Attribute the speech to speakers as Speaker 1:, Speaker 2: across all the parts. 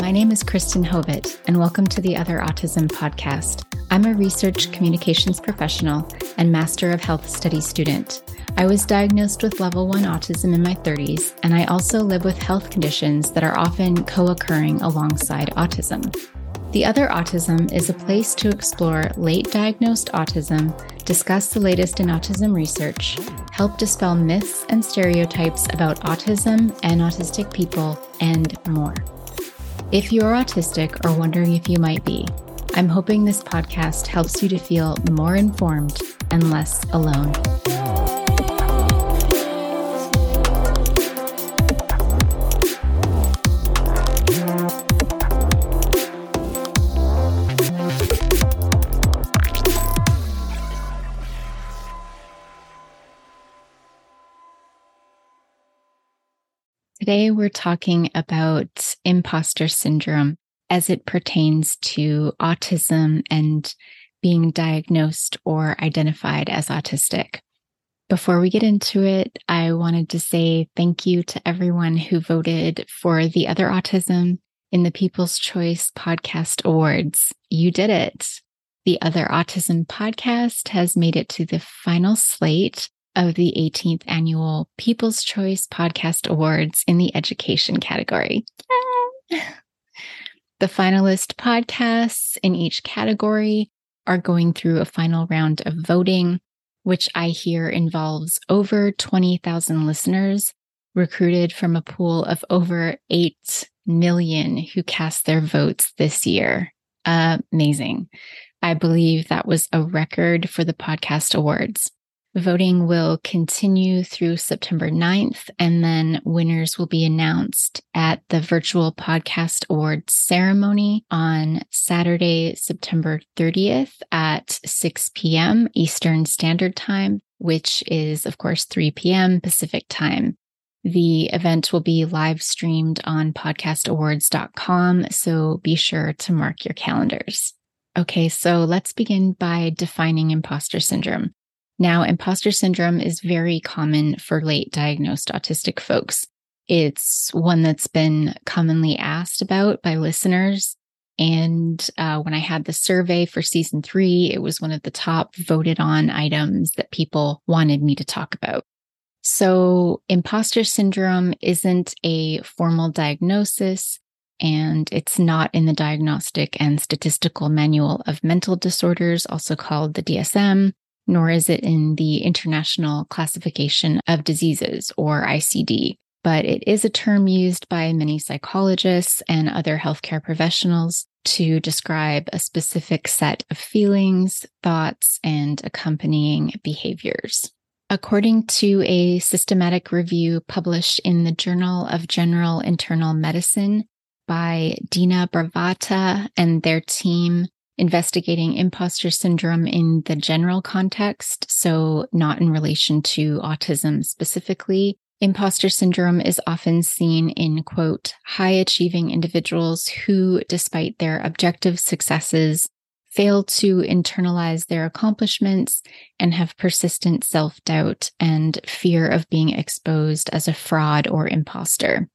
Speaker 1: My name is Kristen Hovet, and welcome to the Other Autism podcast. I'm a research communications professional and Master of Health Studies student. I was diagnosed with level 1 autism in my 30s, and I also live with health conditions that are often co occurring alongside autism. The Other Autism is a place to explore late diagnosed autism, discuss the latest in autism research, help dispel myths and stereotypes about autism and autistic people, and more. If you're autistic or wondering if you might be, I'm hoping this podcast helps you to feel more informed and less alone. Today, we're talking about imposter syndrome as it pertains to autism and being diagnosed or identified as autistic. Before we get into it, I wanted to say thank you to everyone who voted for the other autism in the People's Choice Podcast Awards. You did it. The Other Autism podcast has made it to the final slate of the 18th annual People's Choice Podcast Awards in the education category. the finalist podcasts in each category are going through a final round of voting, which I hear involves over 20,000 listeners recruited from a pool of over 8 million who cast their votes this year. Amazing. I believe that was a record for the podcast awards. Voting will continue through September 9th, and then winners will be announced at the virtual podcast awards ceremony on Saturday, September 30th at 6 p.m. Eastern Standard Time, which is, of course, 3 p.m. Pacific Time. The event will be live streamed on podcastawards.com, so be sure to mark your calendars. Okay, so let's begin by defining imposter syndrome. Now, imposter syndrome is very common for late diagnosed autistic folks. It's one that's been commonly asked about by listeners. And uh, when I had the survey for season three, it was one of the top voted on items that people wanted me to talk about. So, imposter syndrome isn't a formal diagnosis, and it's not in the Diagnostic and Statistical Manual of Mental Disorders, also called the DSM nor is it in the International Classification of Diseases or ICD, but it is a term used by many psychologists and other healthcare professionals to describe a specific set of feelings, thoughts, and accompanying behaviors. According to a systematic review published in the Journal of General Internal Medicine by Dena Bravata and their team investigating imposter syndrome in the general context, so not in relation to autism specifically. Imposter syndrome is often seen in, quote, high achieving individuals who, despite their objective successes, fail to internalize their accomplishments and have persistent self doubt and fear of being exposed as a fraud or imposter.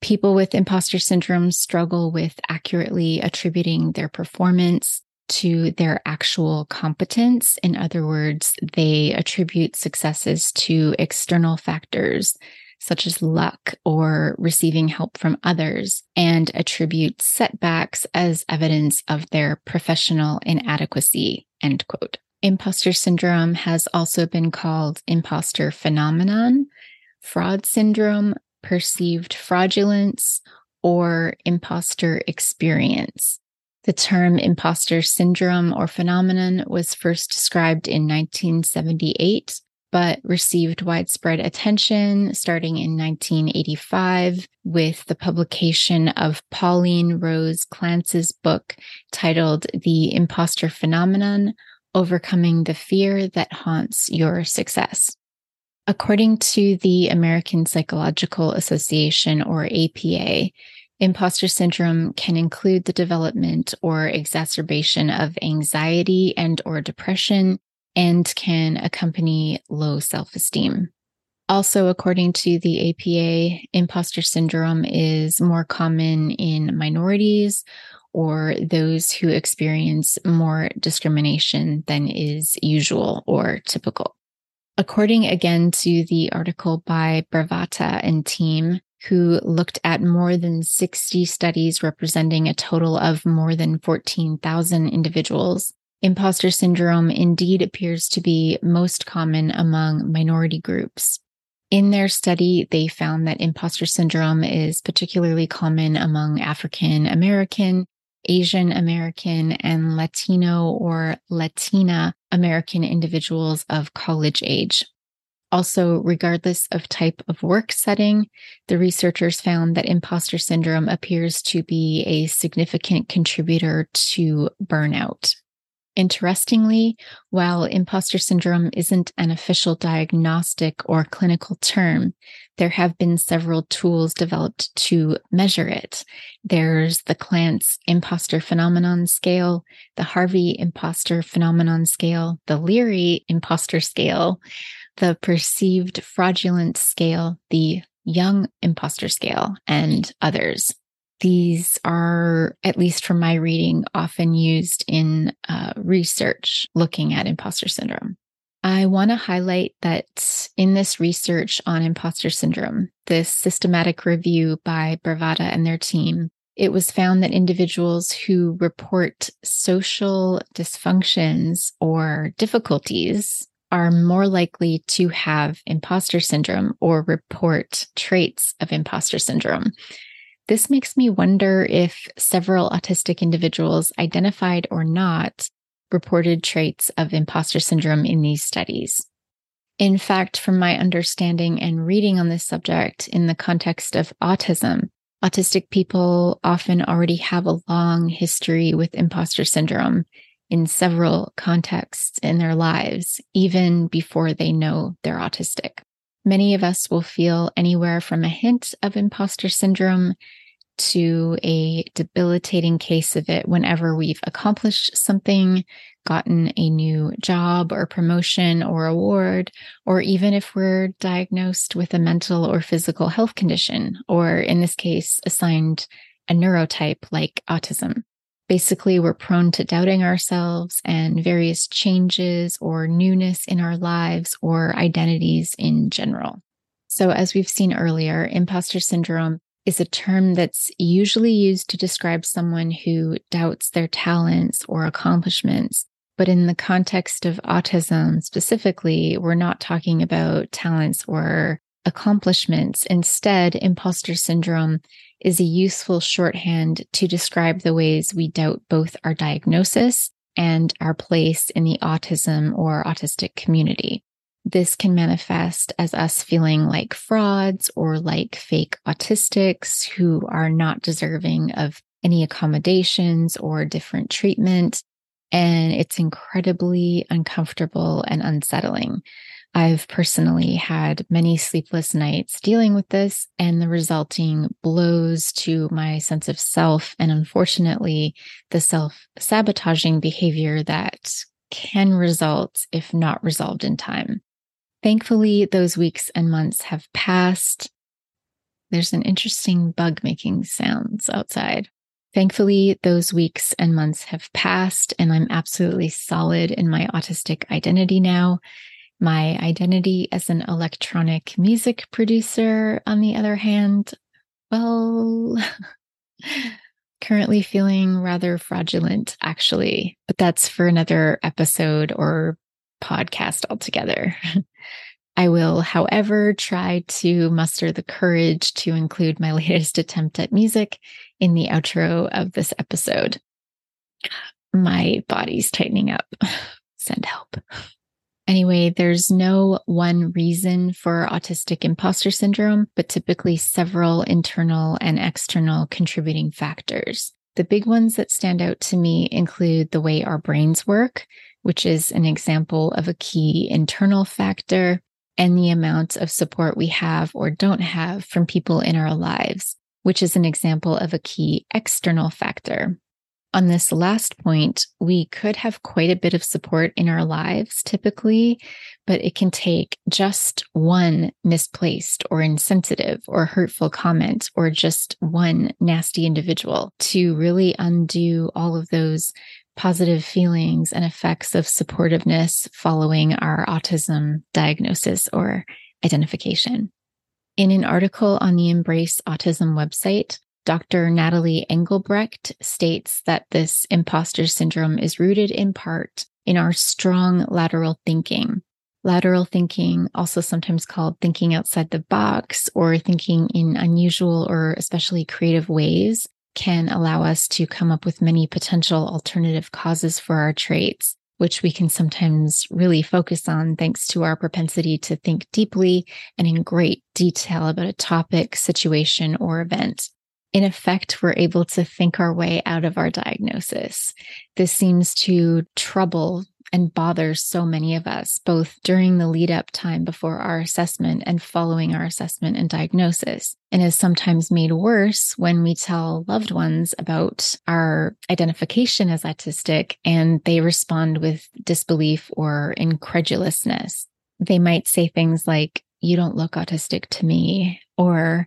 Speaker 1: People with imposter syndrome struggle with accurately attributing their performance to their actual competence. In other words, they attribute successes to external factors such as luck or receiving help from others and attribute setbacks as evidence of their professional inadequacy. End quote. Imposter syndrome has also been called imposter phenomenon, fraud syndrome, perceived fraudulence, or imposter experience. The term imposter syndrome or phenomenon was first described in 1978, but received widespread attention starting in 1985 with the publication of Pauline Rose Clance's book titled The Imposter Phenomenon Overcoming the Fear That Haunts Your Success. According to the American Psychological Association or APA, imposter syndrome can include the development or exacerbation of anxiety and or depression and can accompany low self esteem. Also, according to the APA, imposter syndrome is more common in minorities or those who experience more discrimination than is usual or typical. According again to the article by Bravata and team, who looked at more than 60 studies representing a total of more than 14,000 individuals, imposter syndrome indeed appears to be most common among minority groups. In their study, they found that imposter syndrome is particularly common among African American, Asian American, and Latino or Latina American individuals of college age. Also, regardless of type of work setting, the researchers found that imposter syndrome appears to be a significant contributor to burnout. Interestingly, while imposter syndrome isn't an official diagnostic or clinical term, there have been several tools developed to measure it. There's the Clance Imposter Phenomenon Scale, the Harvey Imposter Phenomenon Scale, the Leary Imposter Scale, the Perceived Fraudulent Scale, the Young Imposter Scale, and others. These are, at least from my reading, often used in uh, research looking at imposter syndrome. I want to highlight that in this research on imposter syndrome, this systematic review by Bravata and their team, it was found that individuals who report social dysfunctions or difficulties are more likely to have imposter syndrome or report traits of imposter syndrome. This makes me wonder if several autistic individuals, identified or not, reported traits of imposter syndrome in these studies. In fact, from my understanding and reading on this subject in the context of autism, autistic people often already have a long history with imposter syndrome in several contexts in their lives, even before they know they're autistic. Many of us will feel anywhere from a hint of imposter syndrome to a debilitating case of it whenever we've accomplished something, gotten a new job or promotion or award, or even if we're diagnosed with a mental or physical health condition, or in this case, assigned a neurotype like autism. Basically, we're prone to doubting ourselves and various changes or newness in our lives or identities in general. So, as we've seen earlier, imposter syndrome is a term that's usually used to describe someone who doubts their talents or accomplishments. But in the context of autism specifically, we're not talking about talents or accomplishments. Instead, imposter syndrome is a useful shorthand to describe the ways we doubt both our diagnosis and our place in the autism or autistic community. This can manifest as us feeling like frauds or like fake autistics who are not deserving of any accommodations or different treatment. And it's incredibly uncomfortable and unsettling. I've personally had many sleepless nights dealing with this and the resulting blows to my sense of self. And unfortunately, the self sabotaging behavior that can result if not resolved in time. Thankfully, those weeks and months have passed. There's an interesting bug making sounds outside. Thankfully, those weeks and months have passed, and I'm absolutely solid in my autistic identity now. My identity as an electronic music producer, on the other hand, well, currently feeling rather fraudulent, actually, but that's for another episode or podcast altogether. I will, however, try to muster the courage to include my latest attempt at music in the outro of this episode. My body's tightening up. Send help. Anyway, there's no one reason for autistic imposter syndrome, but typically several internal and external contributing factors. The big ones that stand out to me include the way our brains work, which is an example of a key internal factor, and the amount of support we have or don't have from people in our lives, which is an example of a key external factor. On this last point, we could have quite a bit of support in our lives typically, but it can take just one misplaced or insensitive or hurtful comment or just one nasty individual to really undo all of those positive feelings and effects of supportiveness following our autism diagnosis or identification. In an article on the Embrace Autism website, Dr. Natalie Engelbrecht states that this imposter syndrome is rooted in part in our strong lateral thinking. Lateral thinking, also sometimes called thinking outside the box or thinking in unusual or especially creative ways, can allow us to come up with many potential alternative causes for our traits, which we can sometimes really focus on thanks to our propensity to think deeply and in great detail about a topic, situation, or event in effect, we're able to think our way out of our diagnosis. This seems to trouble and bother so many of us, both during the lead up time before our assessment and following our assessment and diagnosis, and is sometimes made worse when we tell loved ones about our identification as autistic and they respond with disbelief or incredulousness. They might say things like, You don't look autistic to me, or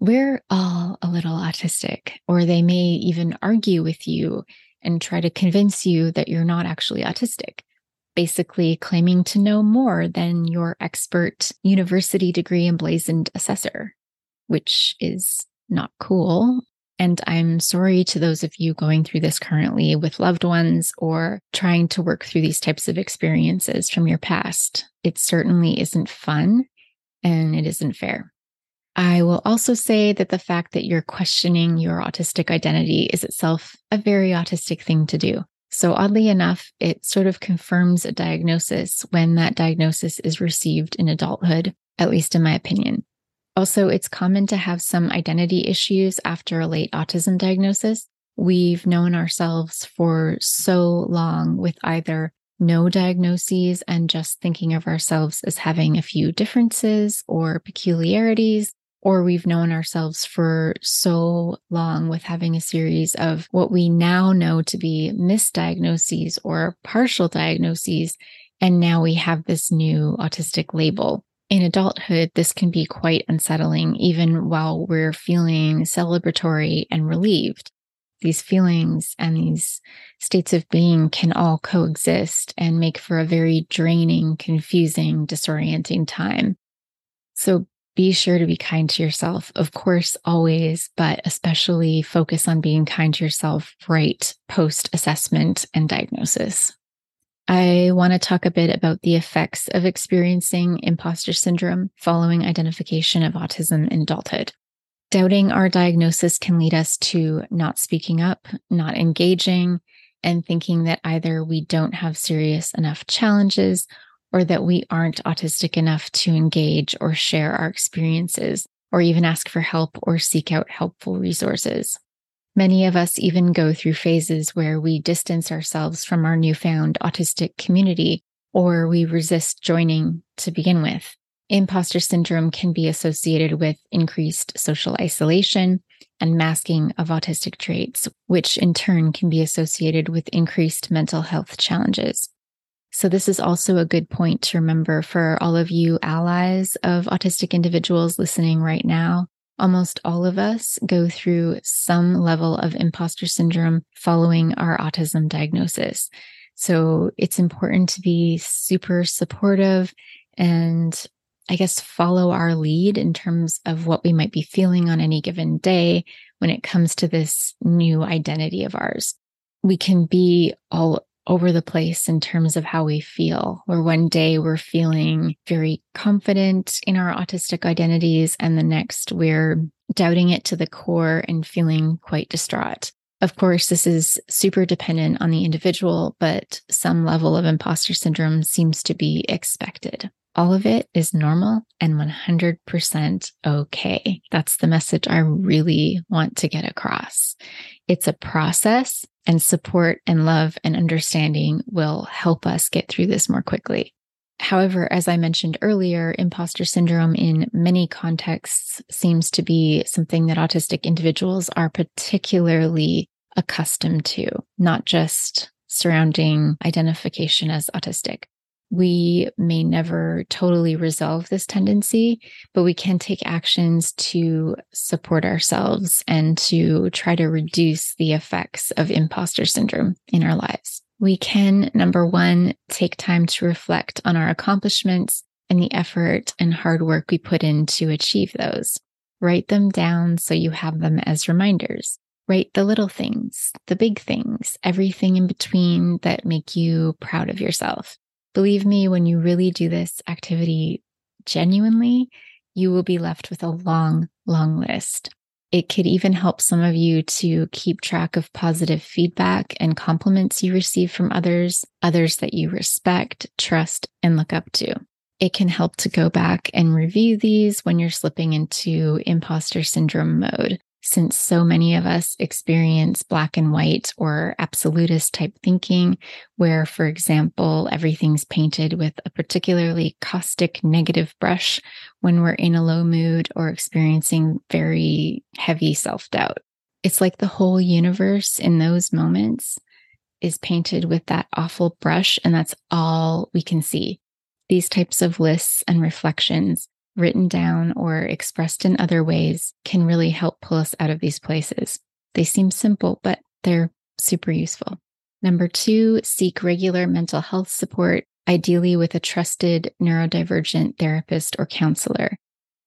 Speaker 1: we're all a little autistic, or they may even argue with you and try to convince you that you're not actually autistic, basically claiming to know more than your expert university degree emblazoned assessor, which is not cool. And I'm sorry to those of you going through this currently with loved ones or trying to work through these types of experiences from your past. It certainly isn't fun and it isn't fair. I will also say that the fact that you're questioning your autistic identity is itself a very autistic thing to do. So, oddly enough, it sort of confirms a diagnosis when that diagnosis is received in adulthood, at least in my opinion. Also, it's common to have some identity issues after a late autism diagnosis. We've known ourselves for so long with either no diagnoses and just thinking of ourselves as having a few differences or peculiarities, or we've known ourselves for so long with having a series of what we now know to be misdiagnoses or partial diagnoses. And now we have this new autistic label. In adulthood, this can be quite unsettling, even while we're feeling celebratory and relieved. These feelings and these states of being can all coexist and make for a very draining, confusing, disorienting time. So be sure to be kind to yourself. Of course, always, but especially focus on being kind to yourself right post assessment and diagnosis. I want to talk a bit about the effects of experiencing imposter syndrome following identification of autism in adulthood. Doubting our diagnosis can lead us to not speaking up, not engaging, and thinking that either we don't have serious enough challenges or that we aren't autistic enough to engage or share our experiences, or even ask for help or seek out helpful resources. Many of us even go through phases where we distance ourselves from our newfound autistic community or we resist joining to begin with. Imposter syndrome can be associated with increased social isolation and masking of autistic traits, which in turn can be associated with increased mental health challenges. So, this is also a good point to remember for all of you allies of autistic individuals listening right now. Almost all of us go through some level of imposter syndrome following our autism diagnosis. So, it's important to be super supportive and I guess follow our lead in terms of what we might be feeling on any given day when it comes to this new identity of ours. We can be all over the place in terms of how we feel, where one day we're feeling very confident in our autistic identities, and the next we're doubting it to the core and feeling quite distraught. Of course, this is super dependent on the individual, but some level of imposter syndrome seems to be expected. All of it is normal and 100% okay. That's the message I really want to get across. It's a process and support and love and understanding will help us get through this more quickly. However, as I mentioned earlier, imposter syndrome in many contexts seems to be something that autistic individuals are particularly accustomed to, not just surrounding identification as autistic. We may never totally resolve this tendency, but we can take actions to support ourselves and to try to reduce the effects of imposter syndrome in our lives. We can, number one, take time to reflect on our accomplishments and the effort and hard work we put in to achieve those. Write them down so you have them as reminders. Write the little things, the big things, everything in between that make you proud of yourself. Believe me, when you really do this activity genuinely, you will be left with a long, long list. It could even help some of you to keep track of positive feedback and compliments you receive from others, others that you respect, trust, and look up to. It can help to go back and review these when you're slipping into imposter syndrome mode since so many of us experience black and white or absolutist type thinking, where, for example, everything's painted with a particularly caustic negative brush when we're in a low mood or experiencing very heavy self doubt. It's like the whole universe in those moments is painted with that awful brush, and that's all we can see. These types of lists and reflections written down or expressed in other ways can really help pull us out of these places. They seem simple, but they're super useful. Number two, seek regular mental health support, ideally with a trusted neurodivergent therapist or counselor.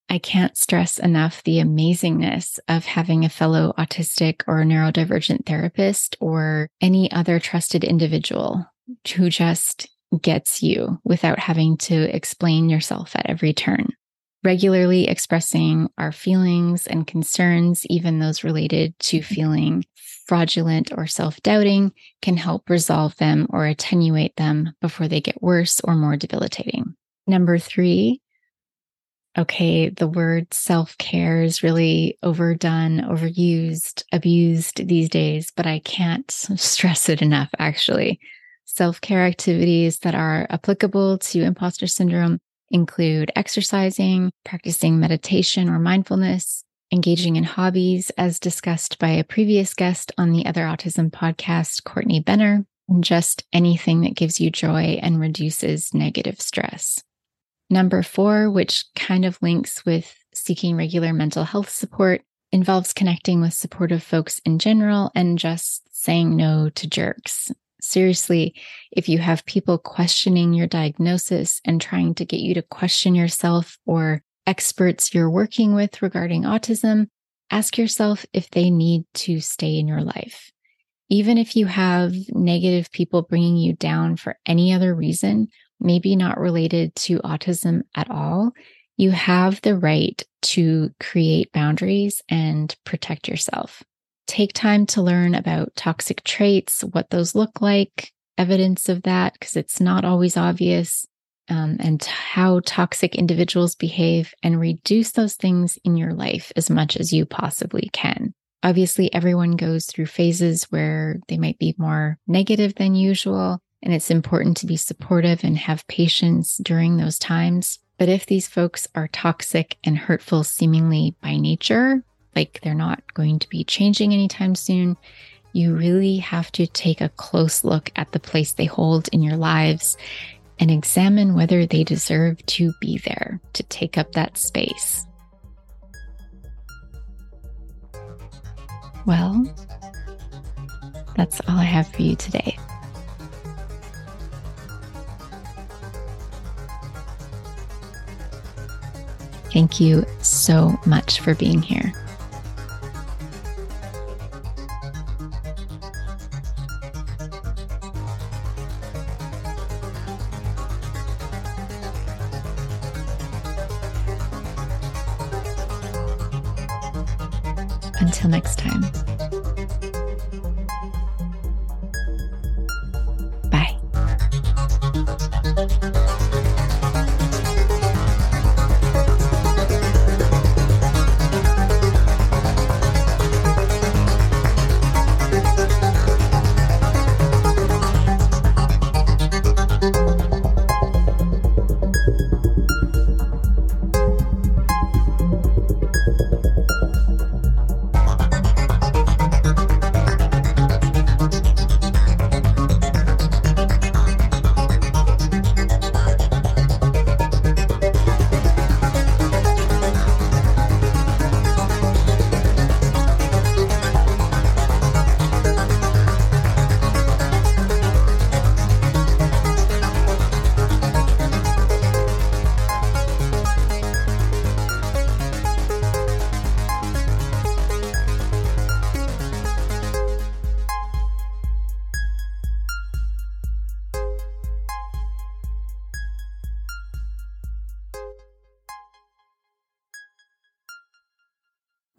Speaker 1: I can't stress enough the amazingness of having a fellow autistic or neurodivergent therapist or any other trusted individual who just gets you without having to explain yourself at every turn regularly expressing our feelings and concerns, even those related to mm-hmm. feeling fraudulent or self doubting, can help resolve them or attenuate them before they get worse or more debilitating. Number three, okay, the word self care is really overdone, overused, abused these days, but I can't stress it enough, actually. Self care activities that are applicable to imposter syndrome include exercising, practicing meditation or mindfulness, engaging in hobbies, as discussed by a previous guest on the Other Autism podcast, Courtney Benner, and just anything that gives you joy and reduces negative stress. Number four, which kind of links with seeking regular mental health support, involves connecting with supportive folks in general and just saying no to jerks seriously, if you have people questioning your diagnosis and trying to get you to question yourself or experts you're working with regarding autism, ask yourself if they need to stay in your life. Even if you have negative people bringing you down for any other reason, maybe not related to autism at all, you have the right to create boundaries and protect yourself take time to learn about toxic traits, what those look like, evidence of that, because it's not always obvious, um, and how toxic individuals behave, and reduce those things in your life as much as you possibly can. Obviously, everyone goes through phases where they might be more negative than usual, and it's important to be supportive and have patience during those times. But if these folks are toxic and hurtful seemingly by nature, like they're not going to be changing anytime soon, you really have to take a close look at the place they hold in your lives and examine whether they deserve to be there to take up that space. Well, that's all I have for you today. Thank you so much for being here.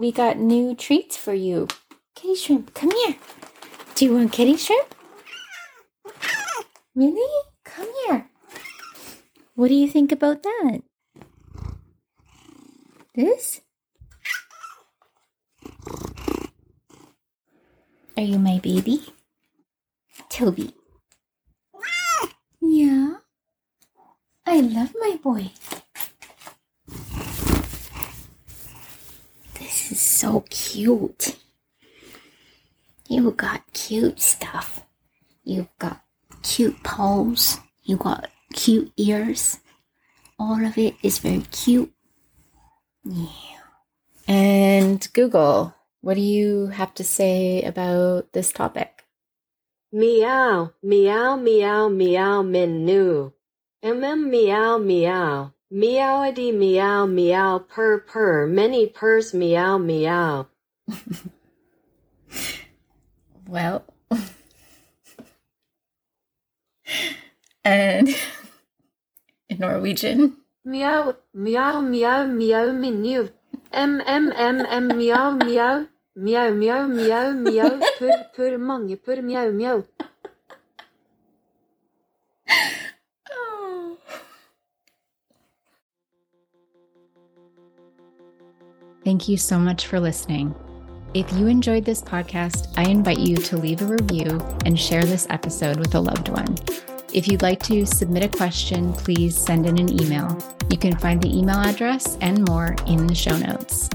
Speaker 1: We got new treats for you. Kitty shrimp, come here. Do you want kitty shrimp? Really? Come here. What do you think about that? This? Are you my baby? Toby. Yeah. I love my boy. This is so cute. You got cute stuff. You've got cute paws. You got cute ears. All of it is very cute. Yeah. And Google, what do you have to say about this topic?
Speaker 2: Meow, meow, meow, meow, menu. Mm, meow, meow. Meowity, meow, meow, purr, purr. Many purrs, meow, meow.
Speaker 1: well, and in Norwegian,
Speaker 2: meow, meow, meow, meow, menu. M, M, M, M, meow, meow. Meow, meow, meow, meow. Purr, purr, mange purr, meow, meow.
Speaker 1: Thank you so much for listening. If you enjoyed this podcast, I invite you to leave a review and share this episode with a loved one. If you'd like to submit a question, please send in an email. You can find the email address and more in the show notes.